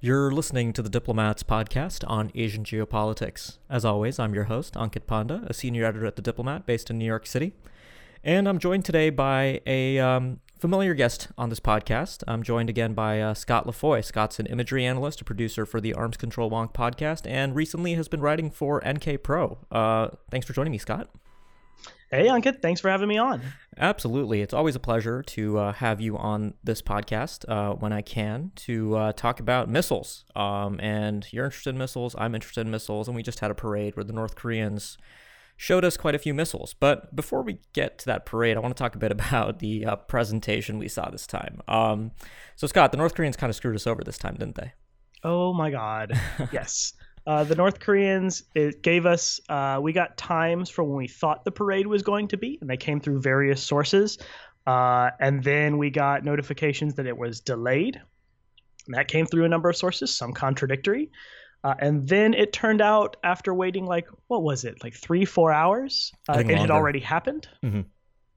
You're listening to the Diplomats podcast on Asian geopolitics. As always, I'm your host, Ankit Panda, a senior editor at The Diplomat based in New York City. And I'm joined today by a um, familiar guest on this podcast. I'm joined again by uh, Scott LaFoy. Scott's an imagery analyst, a producer for the Arms Control Wonk podcast, and recently has been writing for NK Pro. Uh, thanks for joining me, Scott. Hey, Ankit. Thanks for having me on. Absolutely. It's always a pleasure to uh, have you on this podcast uh, when I can to uh, talk about missiles. Um, and you're interested in missiles, I'm interested in missiles, and we just had a parade where the North Koreans showed us quite a few missiles. But before we get to that parade, I want to talk a bit about the uh, presentation we saw this time. Um, so, Scott, the North Koreans kind of screwed us over this time, didn't they? Oh my God. yes. Uh, the North Koreans it gave us uh, we got times for when we thought the parade was going to be, and they came through various sources. Uh, and then we got notifications that it was delayed. And that came through a number of sources, some contradictory. Uh, and then it turned out after waiting like what was it, like three, four hours, uh, it longer. had already happened. Mm-hmm.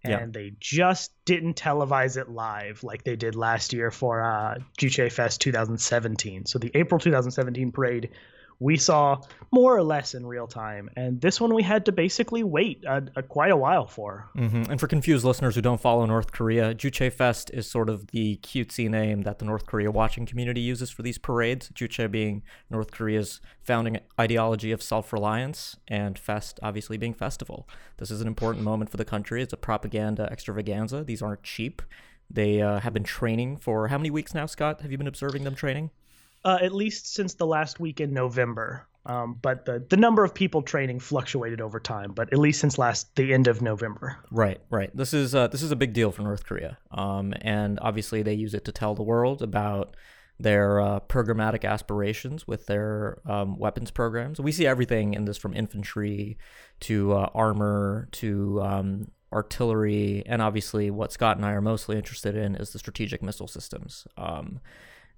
Yeah. And they just didn't televise it live like they did last year for uh, Juche Fest 2017. So the April 2017 parade we saw more or less in real time. And this one we had to basically wait a, a, quite a while for. Mm-hmm. And for confused listeners who don't follow North Korea, Juche Fest is sort of the cutesy name that the North Korea watching community uses for these parades. Juche being North Korea's founding ideology of self reliance, and Fest obviously being festival. This is an important moment for the country. It's a propaganda extravaganza. These aren't cheap. They uh, have been training for how many weeks now, Scott? Have you been observing them training? Uh, at least since the last week in November. Um, but the the number of people training fluctuated over time, but at least since last the end of November. Right, right. This is uh, this is a big deal for North Korea, um, and obviously they use it to tell the world about their uh, programmatic aspirations with their um, weapons programs. We see everything in this from infantry to uh, armor to um, artillery, and obviously what Scott and I are mostly interested in is the strategic missile systems. Um,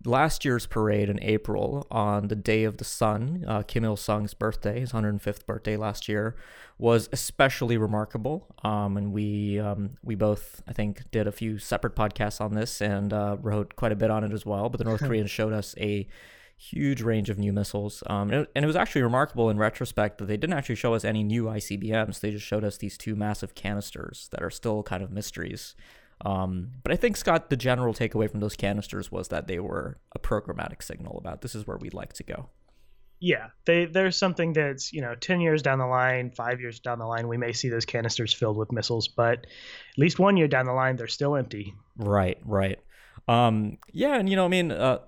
last year's parade in April on the day of the sun, uh, Kim Il Sung's birthday, his 105th birthday last year, was especially remarkable. Um, and we um, we both, I think, did a few separate podcasts on this and uh, wrote quite a bit on it as well. But the North Koreans showed us a huge range of new missiles. Um, and, it, and, it, was actually remarkable in retrospect that they didn't actually show us any new ICBMs. They just showed us these two massive canisters that are still kind of mysteries. Um, but I think Scott, the general takeaway from those canisters was that they were a programmatic signal about this is where we'd like to go. Yeah, they, there's something that's you know ten years down the line, five years down the line, we may see those canisters filled with missiles, but at least one year down the line, they're still empty. Right, right. Um, yeah, and you know, I mean, uh,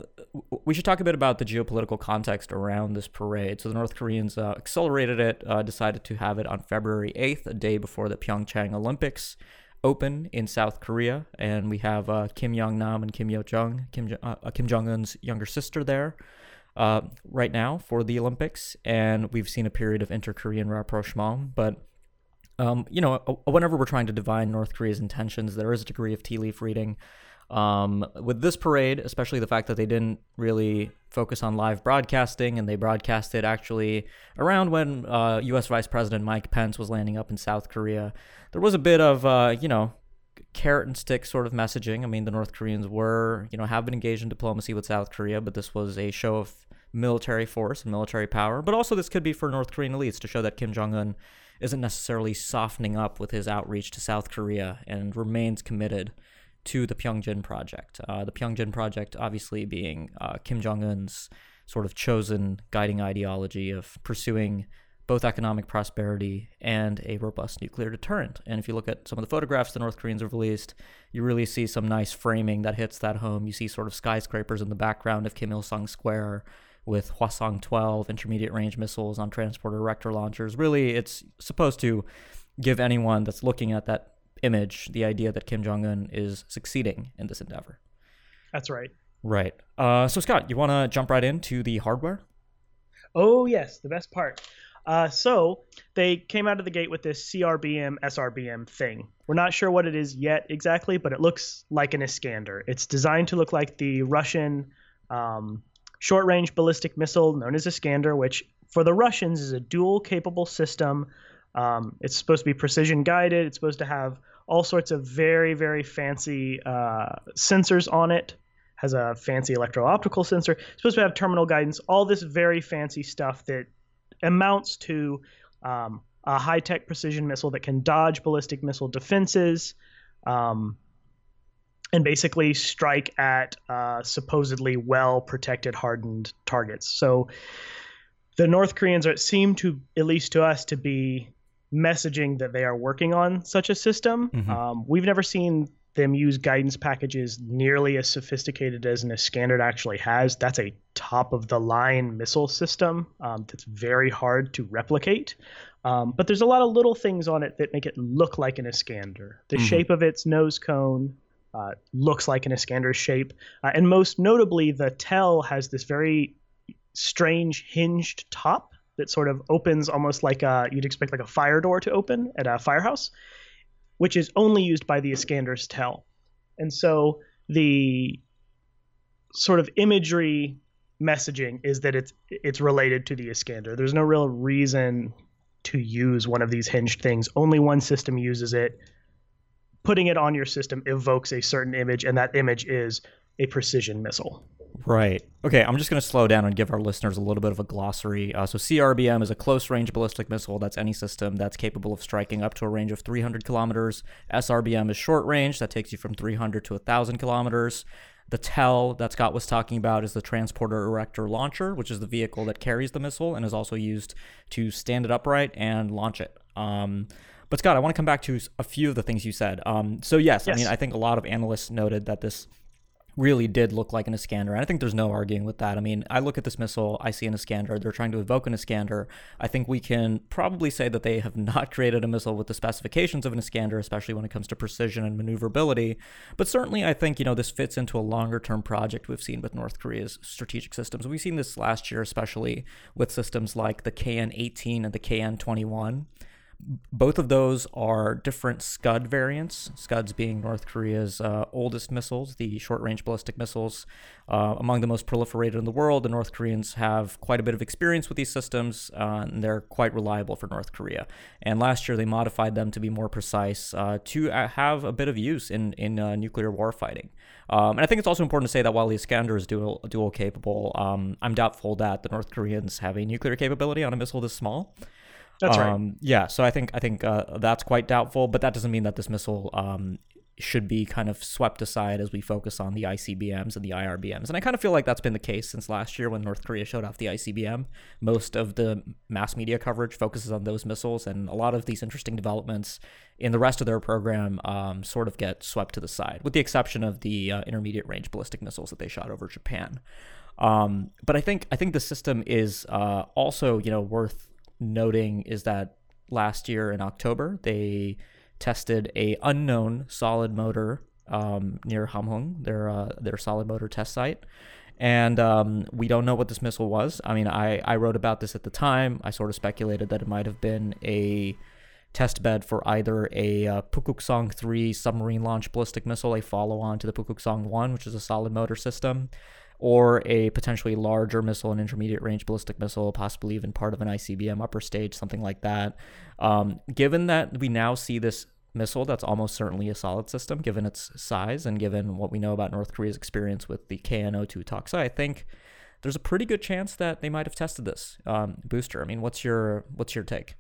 we should talk a bit about the geopolitical context around this parade. So the North Koreans uh, accelerated it, uh, decided to have it on February 8th, a day before the Pyeongchang Olympics open in South Korea, and we have uh, Kim Young Nam and Kim Yo Jong, Kim uh, uh, Kim Jong Un's younger sister there. Uh, right now for the Olympics, and we've seen a period of inter-Korean rapprochement. But um, you know, whenever we're trying to divine North Korea's intentions, there is a degree of tea leaf reading. Um, with this parade, especially the fact that they didn't really focus on live broadcasting and they broadcasted actually around when uh, U.S. Vice President Mike Pence was landing up in South Korea, there was a bit of, uh, you know, carrot and stick sort of messaging. I mean, the North Koreans were, you know, have been engaged in diplomacy with South Korea, but this was a show of military force and military power. But also, this could be for North Korean elites to show that Kim Jong un isn't necessarily softening up with his outreach to South Korea and remains committed to the byungjin project. Uh, the byungjin project, obviously, being uh, Kim Jong un's sort of chosen guiding ideology of pursuing both economic prosperity and a robust nuclear deterrent. And if you look at some of the photographs the North Koreans have released, you really see some nice framing that hits that home. You see sort of skyscrapers in the background of Kim Il sung Square with Hwasong 12 intermediate range missiles on transporter erector launchers. Really, it's supposed to give anyone that's looking at that image the idea that Kim Jong Un is succeeding in this endeavor. That's right. Right. Uh, so, Scott, you want to jump right into the hardware? Oh, yes, the best part. Uh, so they came out of the gate with this CRBM SRBM thing. We're not sure what it is yet exactly, but it looks like an Iskander. It's designed to look like the Russian um, short-range ballistic missile known as Iskander, which for the Russians is a dual capable system. Um, it's supposed to be precision guided. It's supposed to have all sorts of very very fancy uh, sensors on it has a fancy electro-optical sensor. It's supposed to have terminal guidance. All this very fancy stuff that amounts to um, a high-tech precision missile that can dodge ballistic missile defenses. Um, and basically strike at uh, supposedly well protected, hardened targets. So the North Koreans are, seem to, at least to us, to be messaging that they are working on such a system. Mm-hmm. Um, we've never seen them use guidance packages nearly as sophisticated as an Iskander actually has. That's a top of the line missile system um, that's very hard to replicate. Um, but there's a lot of little things on it that make it look like an Iskander. The mm-hmm. shape of its nose cone uh, looks like an Iskander shape. Uh, and most notably, the TEL has this very strange hinged top that sort of opens almost like a, you'd expect like a fire door to open at a firehouse, which is only used by the Iskander's TEL. And so the sort of imagery messaging is that it's it's related to the Iskander. There's no real reason to use one of these hinged things. Only one system uses it putting it on your system evokes a certain image, and that image is a precision missile. Right. Okay, I'm just going to slow down and give our listeners a little bit of a glossary. Uh, so, CRBM is a close range ballistic missile. That's any system that's capable of striking up to a range of 300 kilometers. SRBM is short range. That takes you from 300 to 1,000 kilometers. The TEL that Scott was talking about is the Transporter Erector Launcher, which is the vehicle that carries the missile and is also used to stand it upright and launch it. Um, but Scott, I want to come back to a few of the things you said. Um, so yes, yes, I mean, I think a lot of analysts noted that this really did look like an Iskander. And I think there's no arguing with that. I mean, I look at this missile, I see an Iskander. They're trying to evoke an Iskander. I think we can probably say that they have not created a missile with the specifications of an Iskander, especially when it comes to precision and maneuverability. But certainly, I think, you know, this fits into a longer term project we've seen with North Korea's strategic systems. We've seen this last year, especially with systems like the KN 18 and the KN 21 both of those are different Scud variants. Scuds being North Korea's uh, oldest missiles, the short range ballistic missiles, uh, among the most proliferated in the world. The North Koreans have quite a bit of experience with these systems, uh, and they're quite reliable for North Korea. And last year they modified them to be more precise uh, to uh, have a bit of use in, in uh, nuclear warfighting. Um, and I think it's also important to say that while the Iskander is dual, dual capable, um, I'm doubtful that the North Koreans have a nuclear capability on a missile this small. That's um, right. Yeah, so I think I think uh, that's quite doubtful, but that doesn't mean that this missile um, should be kind of swept aside as we focus on the ICBMs and the IRBMs. And I kind of feel like that's been the case since last year when North Korea showed off the ICBM. Most of the mass media coverage focuses on those missiles, and a lot of these interesting developments in the rest of their program um, sort of get swept to the side, with the exception of the uh, intermediate range ballistic missiles that they shot over Japan. Um, but I think I think the system is uh, also you know worth noting is that last year in October they tested a unknown solid motor um, near Hamhung, their uh, their solid motor test site. And um, we don't know what this missile was. I mean, I, I wrote about this at the time. I sort of speculated that it might have been a test bed for either a uh, Pukuksong 3 submarine launch ballistic missile, a follow on to the Pukuksong 1, which is a solid motor system, or a potentially larger missile, an intermediate range ballistic missile, possibly even part of an ICBM upper stage, something like that. Um, given that we now see this missile that's almost certainly a solid system, given its size and given what we know about North Korea's experience with the KN-02 Toksa, I think there's a pretty good chance that they might have tested this um, booster. I mean, what's your what's your take?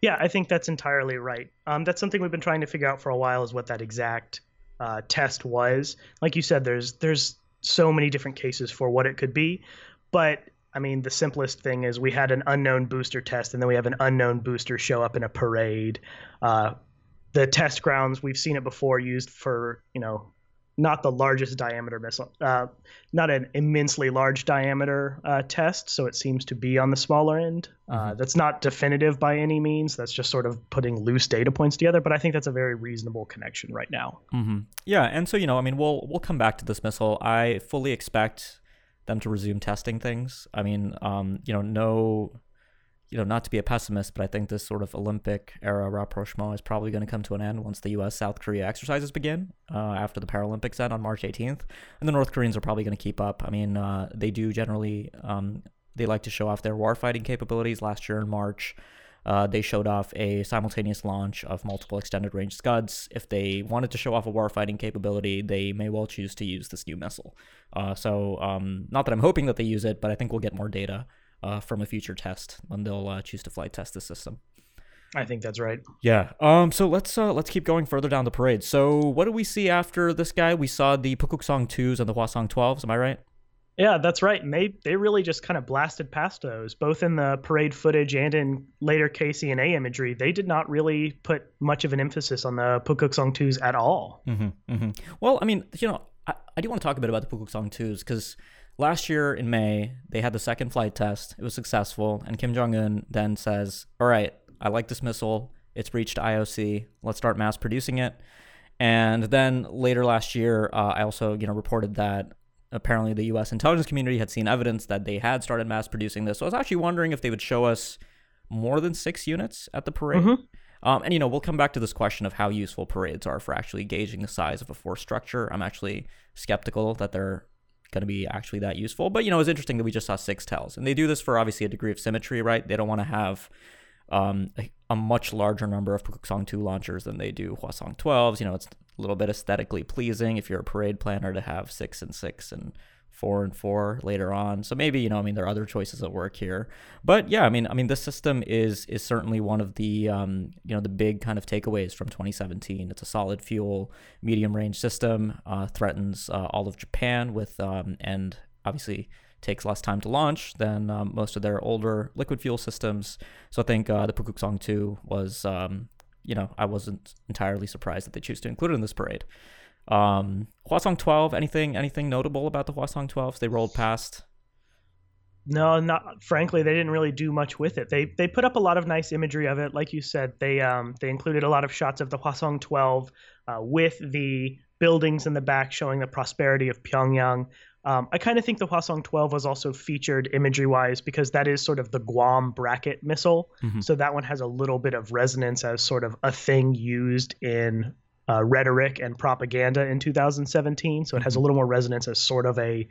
Yeah, I think that's entirely right. Um, that's something we've been trying to figure out for a while is what that exact uh, test was. Like you said, there's there's so many different cases for what it could be. But I mean, the simplest thing is we had an unknown booster test, and then we have an unknown booster show up in a parade. Uh, the test grounds we've seen it before used for you know not the largest diameter missile, uh, not an immensely large diameter uh, test, so it seems to be on the smaller end. Uh, mm-hmm. That's not definitive by any means. That's just sort of putting loose data points together. But I think that's a very reasonable connection right now. Mm-hmm. Yeah, and so you know, I mean, we'll we'll come back to this missile. I fully expect them to resume testing things. I mean, um, you know, no you know, not to be a pessimist, but I think this sort of Olympic era rapprochement is probably going to come to an end once the U.S. South Korea exercises begin uh, after the Paralympics end on March 18th, and the North Koreans are probably going to keep up. I mean, uh, they do generally um, they like to show off their warfighting capabilities. Last year in March, Uh, they showed off a simultaneous launch of multiple extended range Scuds. If they wanted to show off a warfighting capability, they may well choose to use this new missile. Uh, so, um, not that I'm hoping that they use it, but I think we'll get more data uh, from a future test when they'll uh, choose to flight test the system. I think that's right. Yeah. Um. So let's uh let's keep going further down the parade. So what do we see after this guy? We saw the Pukuksong twos and the Hwasong twelves. Am I right? Yeah, that's right. And they they really just kind of blasted past those, both in the parade footage and in later KCNA imagery. They did not really put much of an emphasis on the Pukuksong twos at all. Mm-hmm, mm-hmm. Well, I mean, you know, I, I do want to talk a bit about the Pukuksong twos because last year in May they had the second flight test. It was successful, and Kim Jong Un then says, "All right, I like this missile. It's reached IOC. Let's start mass producing it." And then later last year, uh, I also you know reported that apparently the U.S. intelligence community had seen evidence that they had started mass producing this. So I was actually wondering if they would show us more than six units at the parade. Mhm. Um, and you know, we'll come back to this question of how useful parades are for actually gauging the size of a force structure. I'm actually skeptical that they're going to be actually that useful. But you know, it's interesting that we just saw six TELs, and they do this for obviously a degree of symmetry, right? They don't want to have um, a, a much larger number of Pukuksong 2 launchers than they do Hwasong 12s. You know, it's a little bit aesthetically pleasing if you're a parade planner to have six and six and four and four later on. So maybe, you know, I mean, there are other choices at work here. But yeah, I mean, I mean, this system is is certainly one of the um, you know, the big kind of takeaways from 2017. It's a solid fuel, medium range system, uh, threatens uh, all of Japan with um, and obviously takes less time to launch than um, most of their older liquid fuel systems. So I think uh, the Pukuksong 2 was, um, you know, I wasn't entirely surprised that they choose to include it in this parade. Um, Hwasong 12, anything anything notable about the Hwasong 12s they rolled past? No, not frankly, they didn't really do much with it. They they put up a lot of nice imagery of it, like you said. They um they included a lot of shots of the Hwasong 12 uh, with the buildings in the back showing the prosperity of Pyongyang. Um, I kind of think the Hwasong 12 was also featured imagery wise because that is sort of the Guam bracket missile. Mhm. So that one has a little bit of resonance as sort of a thing used in uh, rhetoric and propaganda in 2017. So it has a little more resonance as sort of a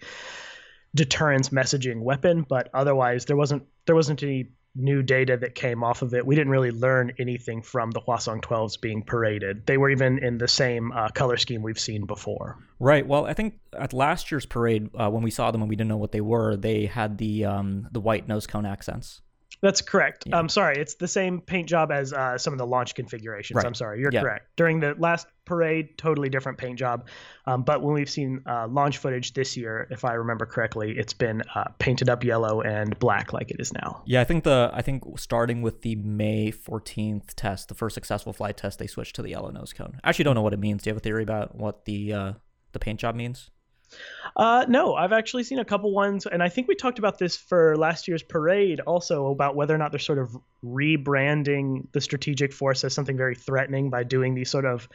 deterrence messaging weapon. But otherwise, there wasn't there wasn't any new data that came off of it. We didn't really learn anything from the Hwasong 12s being paraded. They were even in the same uh, color scheme we've seen before. Right. Well, I think at last year's parade, uh, when we saw them and we didn't know what they were, they had the um, the white nose cone accents. That's correct. Yeah. I'm sorry. It's the same paint job as uh, some of the launch configurations. Right. I'm sorry. You're Yeah. correct. During the last parade, totally different paint job. Um, but when we've seen uh, launch footage this year, if I remember correctly, it's been uh, painted up yellow and black like it is now. Yeah, I think the I think starting with the May 14th test, the first successful flight test, they switched to the yellow nose cone. I actually don't know what it means. Do you have a theory about what the uh, the paint job means? Uh, no, I've actually seen a couple ones, and I think we talked about this for last year's parade also about whether or not they're sort of rebranding the strategic force as something very threatening by doing these sort of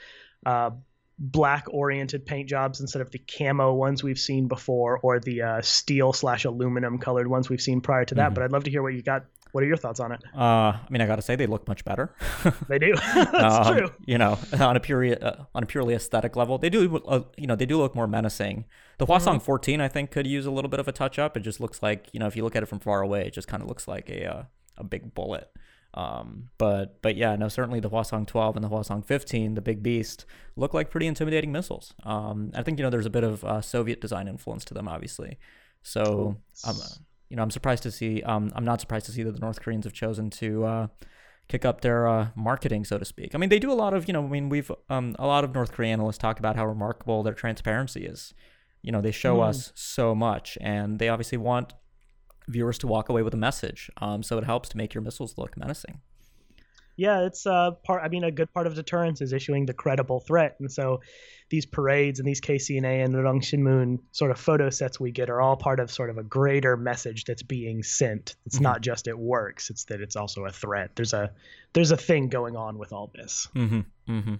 uh, black oriented paint jobs instead of the camo ones we've seen before or the uh, steel slash aluminum colored ones we've seen prior to that. Mhm. But I'd love to hear what you got. What are your thoughts on it? Uh, I mean, I got to say they look much better. They do. That's Um, true. You know, on a pure uh, on a purely aesthetic level, they do. Uh, you know, they do look more menacing. The Hwasong 14, I think, could use a little bit of a touch up. It just looks like you know, if you look at it from far away, it just kind of looks like a uh, a big bullet. Um, but but yeah, no, certainly the Hwasong 12 and the Hwasong 15, the big beast, look like pretty intimidating missiles. Um, I think you know there's a bit of uh, Soviet design influence to them, obviously. So um, you know, I'm surprised to see. Um, I'm not surprised to see that the North Koreans have chosen to uh, kick up their uh, marketing, so to speak. I mean, they do a lot of, you know, I mean, we've um, a lot of North Korean analysts talk about how remarkable their transparency is. You know, they show Mm. us so much, and they obviously want viewers to walk away with a message. Um, so it helps to make your missiles look menacing. Yeah, it's uh part. I mean, a good part of deterrence is issuing the credible threat, and so these parades and these KCNA and the Rodong Sinmun sort of photo sets we get are all part of sort of a greater message that's being sent. It's Mhm. not just it works; it's that it's also a threat. There's a there's a thing going on with all this. Mm-hmm. Mm-hmm.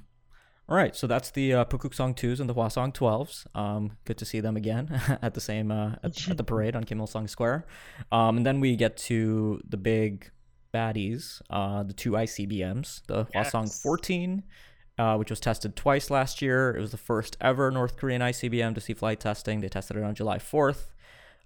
All right, so that's the uh, Pukuksong 2s and the Hwasong 12s. Um, good to see them again at the same uh, at, at the parade on Kim Il Sung Square. Um, and then we get to the big baddies, uh, the two ICBMs, the Hwasong 14, uh, which was tested twice last year. It was the first ever North Korean ICBM to see flight testing. They tested it on July 4th.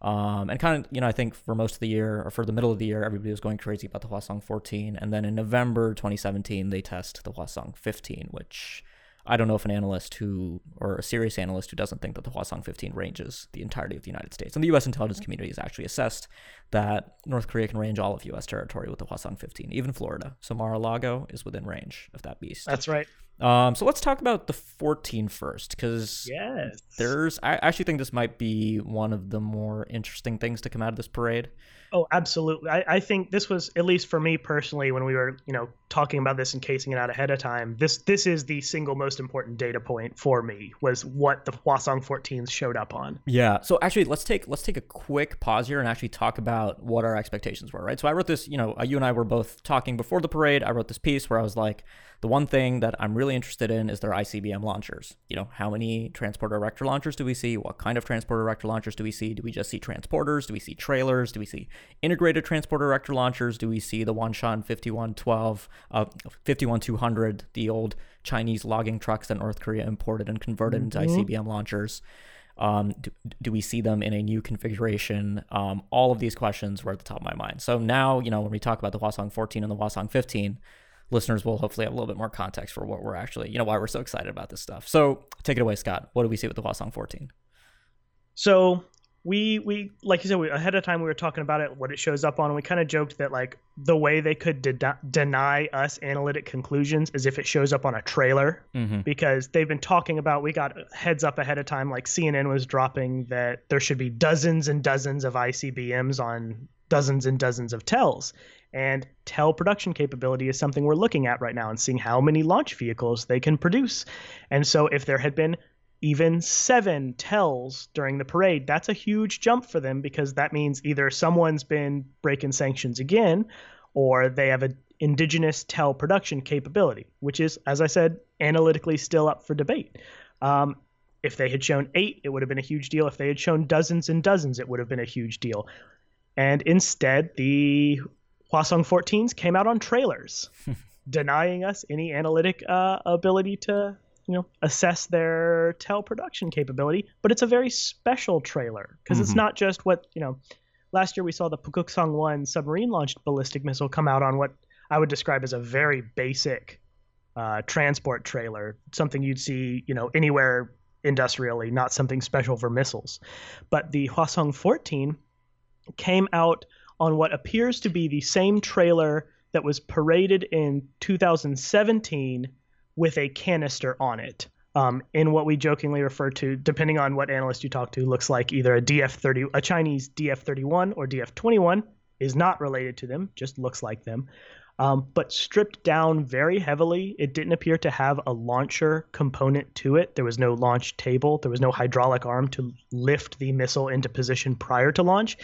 Um, and kind of, you know, I think for most of the year or for the middle of the year, everybody was going crazy about the Hwasong 14. And then in November 2017, they test the Hwasong 15, which I don't know if an analyst who, or a serious analyst who doesn't think that the Hwasong 15 ranges the entirety of the United States. And the U.S. intelligence community has actually assessed that North Korea can range all of U.S. territory with the Hwasong 15, even Florida. So Mar-a-Lago is within range of that beast. That's right. Um, so let's talk about the 14 first, because Yes. there's. I actually think this might be one of the more interesting things to come out of this parade. Oh, absolutely. I, I think this was at least for me personally when we were, you know, talking about this and casing it out ahead of time. This this is the single most important data point for me was what the Hwasong 14s showed up on. Yeah. So actually, let's take let's take a quick pause here and actually talk about what our expectations were. Right. So I wrote this. You know, uh, you and I were both talking before the parade. I wrote this piece where I was like, the one thing that I'm really interested in is their ICBM launchers. You know, how many transporter erector launchers do we see? What kind of transporter erector launchers do we see? Do we just see transporters? Do we see trailers? Do we see integrated transporter erector launchers? Do we see the Wanshan 5112, uh, 51200, the old Chinese logging trucks that North Korea imported and converted into ICBM launchers? Um, do, do we see them in a new configuration? Um, all of these questions were at the top of my mind. So now, you know, when we talk about the Hwasong 14 and the Hwasong 15, listeners will hopefully have a little bit more context for what we're actually, you know, why we're so excited about this stuff. So take it away, Scott. What do we see with the Hwasong 14? So we we like you said we, ahead of time we were talking about it what it shows up on and we kind of joked that like the way they could de- deny us analytic conclusions is if it shows up on a trailer. Mm-hmm. because they've been talking about we got heads up ahead of time like CNN was dropping that there should be dozens and dozens of ICBMs on dozens and dozens of TELs. And TEL production capability is something we're looking at right now and seeing how many launch vehicles they can produce. And so if there had been even seven TELs during the parade. That's a huge jump for them because that means either someone's been breaking sanctions again or they have an indigenous TEL production capability, which is, as I said, analytically still up for debate. Um, if they had shown eight, it would have been a huge deal. If they had shown dozens and dozens, it would have been a huge deal. And instead, the Hwasong 14s came out on trailers, denying us any analytic uh, ability to you know assess their TEL production capability but it's a very special trailer because it's Mhm. not just what you know last year we saw the Pukuksong 1 submarine launched ballistic missile come out on what i would describe as a very basic uh, transport trailer something you'd see you know anywhere industrially not something special for missiles but the hwasong 14 came out on what appears to be the same trailer that was paraded in 2017 with a canister on it. Um, in what we jokingly refer to, depending on what analyst you talk to, looks like either a DF30, a Chinese DF31 or DF21 is not related to them, just looks like them. Um, but stripped down very heavily. It didn't appear to have a launcher component to it. There was no launch table. There was no hydraulic arm to lift the missile into position prior to launch.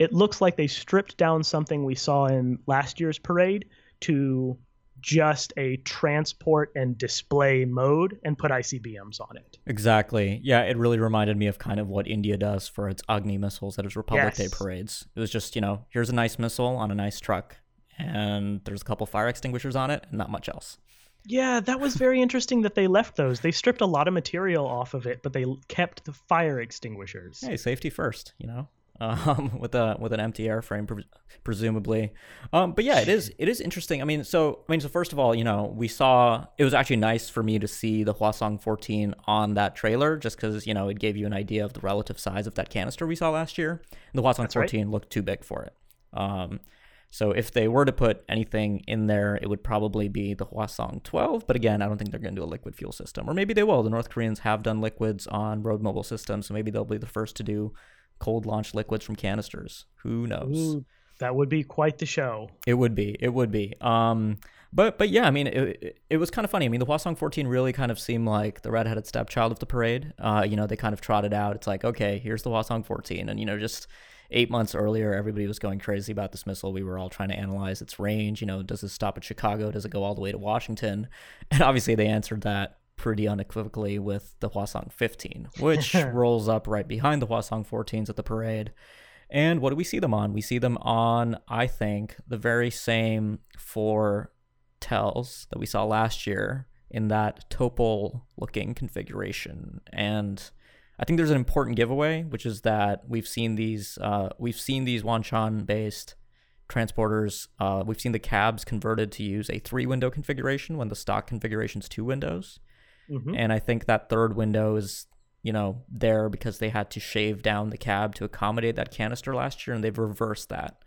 It looks like they stripped down something we saw in last year's parade to just a transport and display mode and put ICBMs on it. Exactly. Yeah, it really reminded me of kind of what India does for its Agni missiles at its Republic Day parades. It was just, you know, here's a nice missile on a nice truck, and there's a couple fire extinguishers on it, and not much else. Yeah, that was very interesting that they left those. They stripped a lot of material off of it, but they kept the fire extinguishers. Hey, safety first, you know, um, with a with an empty airframe, pre- presumably. Um, but yeah, it is it is interesting. I mean, so I mean, so first of all, you know, we saw it was actually nice for me to see the Hwasong 14 on that trailer, just because you know it gave you an idea of the relative size of that canister we saw last year. And the Hwasong That's right. 14 looked too big for it. Um, so if they were to put anything in there, it would probably be the Hwasong 12. But again, I don't think they're going to do a liquid fuel system, or maybe they will. The North Koreans have done liquids on road mobile systems, so maybe they'll be the first to do cold launch liquids from canisters. Who knows? Ooh, that would be quite the show. It would be. It would be. Um, but but yeah, I mean, it, it, was kind of funny. I mean, the Hwasong 14 really kind of seemed like the redheaded stepchild of the parade. Uh, you know, they kind of trotted out. It's like, okay, here's the Hwasong 14, and you know, just eight months earlier, everybody was going crazy about this missile. We were all trying to analyze its range. You know, does it stop at Chicago? Does it go all the way to Washington? And obviously, they answered that pretty unequivocally with the Hwasong 15, which rolls up right behind the Hwasong 14s at the parade. And what do we see them on? We see them on, I think, the very same four TELs that we saw last year in that topol looking configuration. And I think there's an important giveaway, which is that we've seen these uh, we've seen these Wanshan based transporters. Uh, we've seen the cabs converted to use a three window configuration when the stock configuration is two windows. Mm-hmm. And I think that third window is, you know, there because they had to shave down the cab to accommodate that canister last year, and they've reversed that.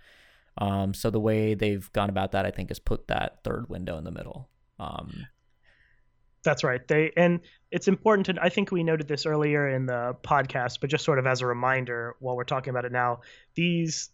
Um, so the way they've gone about that, I think, is put that third window in the middle. Um, that's right. They and it's important to. I think we noted this earlier in the podcast, but just sort of as a reminder while we're talking about it now, these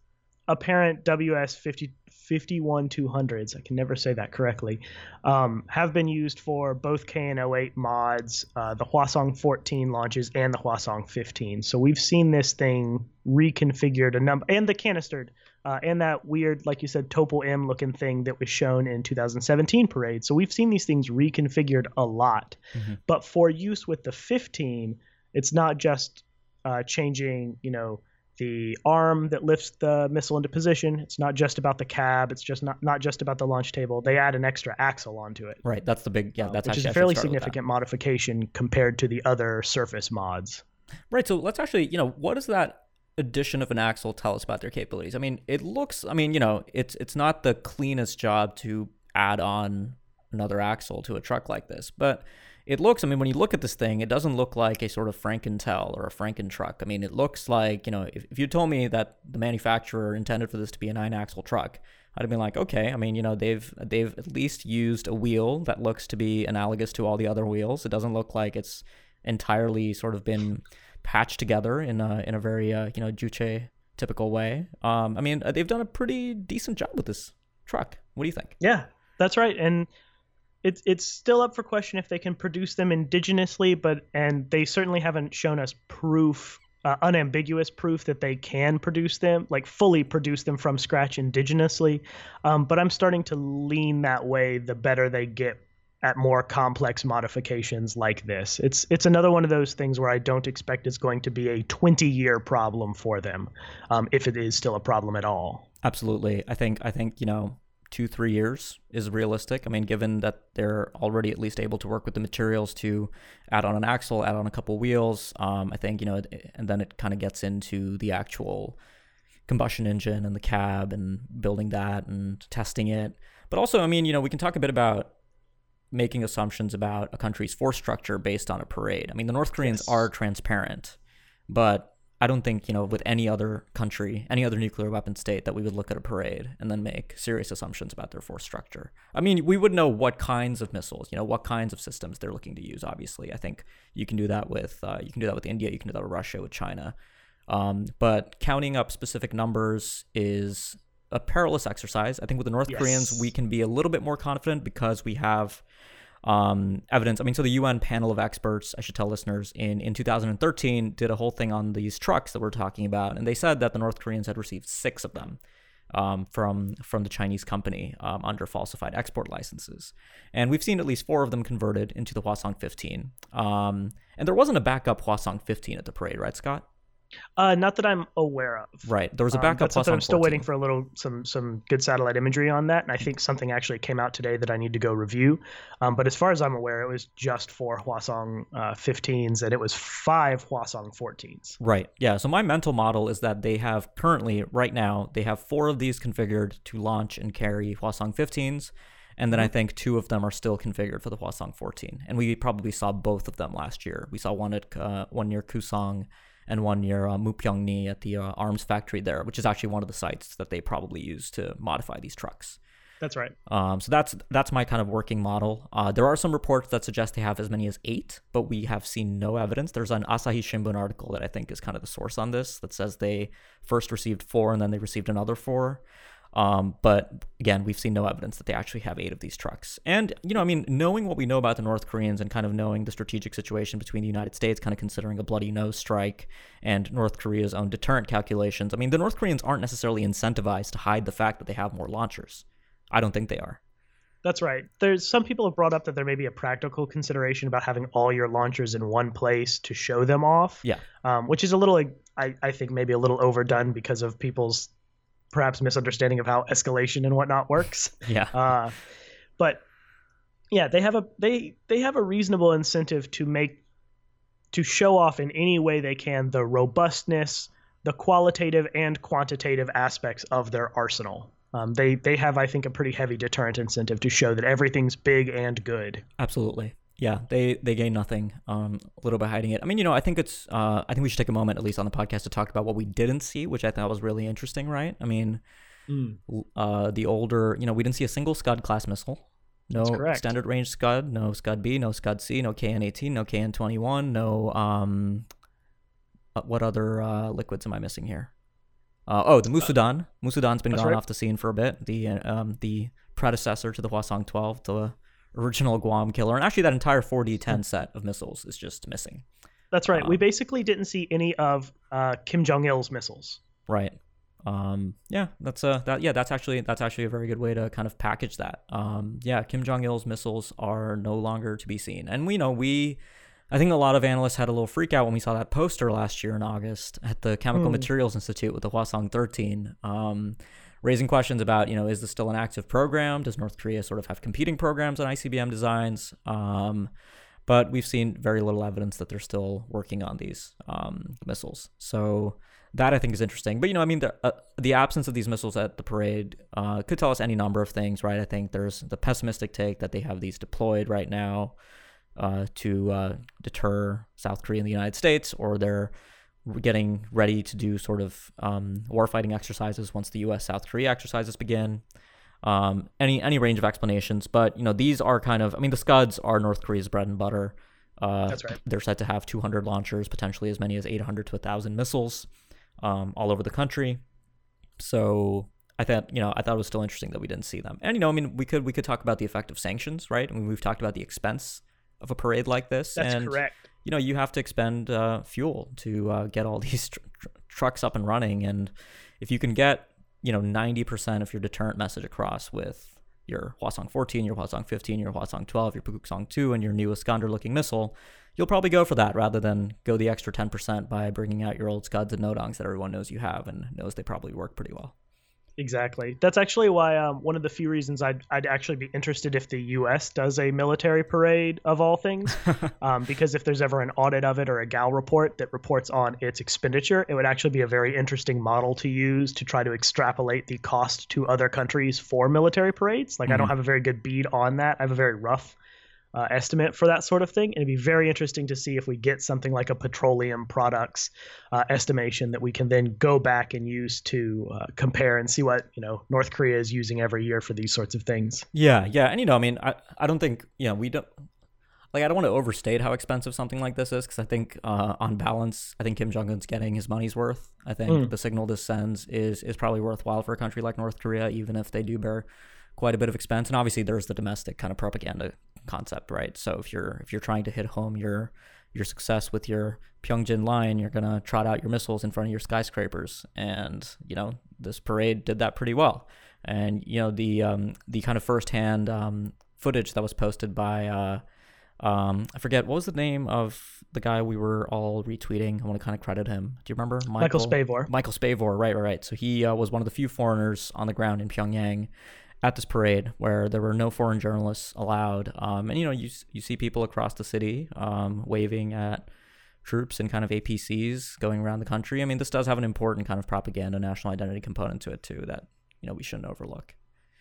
apparent WS 50, 51 200s, I can never say that correctly, um, have been used for both KN08 mods, uh, the Hwasong 14 launches, and the Hwasong 15. So we've seen this thing reconfigured a number, and the canistered, uh, and that weird, like you said, Topol M looking thing that was shown in 2017 parade. So we've seen these things reconfigured a lot. Mm-hmm. But for use with the 15, it's not just uh, changing, you know, the arm that lifts the missile into position. It's not just about the cab. It's just not not just about the launch table. They add an extra axle onto it. Right. That's the big yeah. That's uh, which is a fairly significant modification compared to the other surface mods. Right. So let's actually you know what does that addition of an axle tell us about their capabilities? I mean, it looks. I mean, you know, it's it's not the cleanest job to add on another axle to a truck like this, but it looks, I mean, when you look at this thing, it doesn't look like a sort of Frankentel or a Franken truck. I mean, it looks like, you know, if, if you told me that the manufacturer intended for this to be a nine axle truck, I'd have been like, okay, I mean, you know, they've they've at least used a wheel that looks to be analogous to all the other wheels. It doesn't look like it's entirely sort of been patched together in a in a very uh, you know Juche typical way. Um, I mean, they've done a pretty decent job with this truck. What do you think? Yeah, that's right. And it's it's still up for question if they can produce them indigenously, but and they certainly haven't shown us proof, uh, unambiguous proof that they can produce them, like fully produce them from scratch indigenously. Um, but I'm starting to lean that way. The better they get at more complex modifications like this, it's it's another one of those things where I don't expect it's going to be a 20 year problem for them, um, if it is still a problem at all. Absolutely, I think I think you know two, three years is realistic. I mean, given that they're already at least able to work with the materials to add on an axle, add on a couple wheels, um, I think, you know, and then it kind of gets into the actual combustion engine and the cab and building that and testing it. But also, I mean, you know, we can talk a bit about making assumptions about a country's force structure based on a parade. I mean, the North Koreans yes. are transparent, but I don't think, you know, with any other country, any other nuclear weapon state, that we would look at a parade and then make serious assumptions about their force structure. I mean, we would know what kinds of missiles, you know, what kinds of systems they're looking to use. Obviously, I think you can do that with uh, you can do that with India, you can do that with Russia, with China. Um, but counting up specific numbers is a perilous exercise. I think with the North yes. Koreans, we can be a little bit more confident because we have um, evidence. I mean, so the UN panel of experts, I should tell listeners, in, in 2013 did a whole thing on these trucks that we're talking about, and they said that the North Koreans had received six of them. Um, from from the Chinese company um, under falsified export licenses, and we've seen at least four of them converted into the Hwasong 15. Um, and there wasn't a backup Hwasong 15 at the parade, right, Scott? Uh, not that I'm aware of. Right. There was a um, backup. Um, I'm still waiting for a little some some good satellite imagery on that, and I think something actually came out today that I need to go review. Um, but as far as I'm aware, it was just four Hwasong uh, 15s, and it was five Hwasong 14s. Right. Yeah. So my mental model is that they have currently, right now, they have four of these configured to launch and carry Hwasong 15s. And then I mm-hmm. think two of them are still configured for the Hwasong 14. And we probably saw both of them last year. We saw one at uh, one near Kusong and one near uh, Mupyeongni at the uh, arms factory there, which is actually one of the sites that they probably use to modify these trucks. That's right. Um, so that's that's my kind of working model. Uh, there are some reports that suggest they have as many as eight, but we have seen no evidence. There's an Asahi Shimbun article that I think is kind of the source on this that says they first received four and then they received another four. Um, but again, we've seen no evidence that they actually have eight of these trucks. And, you know, I mean, knowing what we know about the North Koreans and kind of knowing the strategic situation between the United States, kind of considering a bloody nose strike and North Korea's own deterrent calculations, I mean, the North Koreans aren't necessarily incentivized to hide the fact that they have more launchers. I don't think they are. That's right. There's some people have brought up that there may be a practical consideration about having all your launchers in one place to show them off. Yeah. Um, which is a little, I, I think, maybe a little overdone because of people's perhaps misunderstanding of how escalation and whatnot works. Yeah. Uh, but yeah, they have a they they have a reasonable incentive to make to show off in any way they can the robustness, the qualitative and quantitative aspects of their arsenal. Um, they they have, I think, a pretty heavy deterrent incentive to show that everything's big and good. Absolutely. Yeah, they they gain nothing. Um, a little bit hiding it. I mean, you know, I think it's. Uh, I think we should take a moment, at least on the podcast, to talk about what we didn't see, which I thought was really interesting. Right? I mean, mm. uh, the older, you know, we didn't see a single Scud class missile. No standard range Scud, no Scud B, no Scud C, no KN18, no KN21, no um, uh, what other uh, liquids am I missing here? Uh, oh, the Musudan. Musudan's been gone right. off the scene for a bit. The um, the predecessor to the Hwasong 12, the original Guam killer, and actually that entire 4D10 hmm. set of missiles is just missing. That's right. Um, we basically didn't see any of uh, Kim Jong Il's missiles. Right. Um, yeah, that's a that yeah that's actually that's actually a very good way to kind of package that. Um, yeah, Kim Jong Il's missiles are no longer to be seen, and we know we. I think a lot of analysts had a little freak out when we saw that poster last year in August at the Chemical hmm. Materials Institute with the Hwasong 13. Raising questions about, you know, is this still an active program? Does North Korea sort of have competing programs on ICBM designs? Um, but we've seen very little evidence that they're still working on these um, missiles. So that I think is interesting. But you know, I mean, the uh, the absence of these missiles at the parade uh, could tell us any number of things, right? I think there's the pessimistic take that they have these deployed right now uh, to uh, deter South Korea and the United States, or they're getting ready to do sort of um, warfighting exercises once the U.S. South Korea exercises begin. Um, any any range of explanations, but you know these are kind of I mean the Scuds are North Korea's bread and butter. Uh, That's right. They're said to have 200 launchers, potentially as many as 800 to 1,000 missiles um, all over the country. So I thought you know I thought it was still interesting that we didn't see them. And you know I mean we could we could talk about the effect of sanctions, right? I mean we've talked about the expense of a parade like this. That's and, correct. You know you have to expend uh, fuel to uh, get all these tr- tr- trucks up and running, and if you can get you know 90% of your deterrent message across with your Hwasong 14, your Hwasong 15, your Hwasong 12, your Pukuksong 2, and your new Iskander looking missile, you'll probably go for that rather than go the extra 10% by bringing out your old Scuds and Nodongs that everyone knows you have and knows they probably work pretty well. Exactly. That's actually why um, one of the few reasons I'd, I'd actually be interested if the U.S. does a military parade of all things, um, because if there's ever an audit of it or a GAO report that reports on its expenditure, it would actually be a very interesting model to use to try to extrapolate the cost to other countries for military parades. Like mm-hmm. I don't mm-hmm. have a very good bead on that. I have a very rough uh, estimate for that sort of thing. And it'd be very interesting to see if we get something like a petroleum products uh, estimation that we can then go back and use to uh, compare and see what you know North Korea is using every year for these sorts of things. Yeah, yeah, and you know, I mean, I, I don't think you know we don't. Like I don't want to overstate how expensive something like this is because I think uh, on balance, I think Kim Jong Un's getting his money's worth. I think mm. the signal this sends is is probably worthwhile for a country like North Korea, even if they do bear quite a bit of expense. And obviously, there's the domestic kind of propaganda concept, right? So if you're if you're trying to hit home your your success with your byungjin line, you're gonna trot out your missiles in front of your skyscrapers, and you know this parade did that pretty well. And you know the um, the kind of firsthand um, footage that was posted by uh, um, I forget what was the name of the guy we were all retweeting. I want to kind of credit him. Do you remember Michael, Michael Spavor? Michael Spavor, right, right, right. So he uh, was one of the few foreigners on the ground in Pyongyang at this parade where there were no foreign journalists allowed. Um, and you know, you you see people across the city um, waving at troops and kind of APCs going around the country. I mean, this does have an important kind of propaganda, national identity component to it too that you know we shouldn't overlook.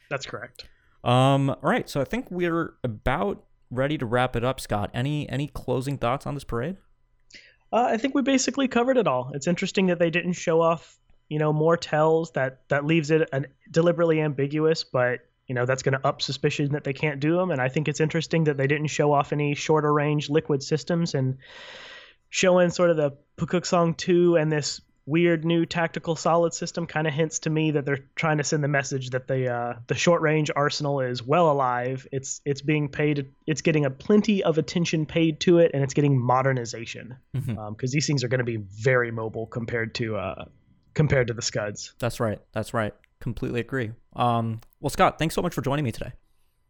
That's correct. Um, all right, so I think we're about ready to wrap it up. Scott, any any closing thoughts on this parade? Uh, I think we basically covered it all. It's interesting that they didn't show off you know more TELs that that leaves it an deliberately ambiguous but you know that's going to up suspicion that they can't do them and i think it's interesting that they didn't show off any shorter range liquid systems and showing sort of the Pukuksong 2 and this weird new tactical solid system kind of hints to me that they're trying to send the message that the uh, the short range arsenal is well alive. It's it's being paid. It's getting a plenty of attention paid to it, and it's getting modernization because mm-hmm. um, these things are going to be very mobile compared to uh, compared to the Scuds. That's right. That's right. Completely agree. Um, well, Scott, thanks so much for joining me today.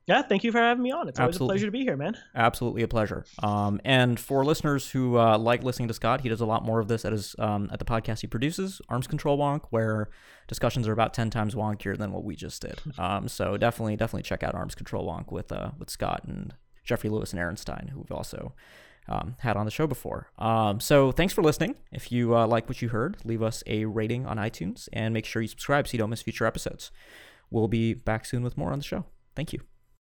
Yeah, thank you for having me on. It's always Absolutely. a pleasure to be here, man. Absolutely a pleasure. Um, and for listeners who uh, like listening to Scott, he does a lot more of this at his um, at the podcast he produces, Arms Control Wonk, where discussions are about ten times wonkier than what we just did. Um, so definitely, definitely check out Arms Control Wonk with uh, with Scott and Jeffrey Lewis and Aaron Stein, who we've also um, had on the show before. Um, so thanks for listening. If you uh, like what you heard, leave us a rating on iTunes and make sure you subscribe so you don't miss future episodes. We'll be back soon with more on the show. Thank you.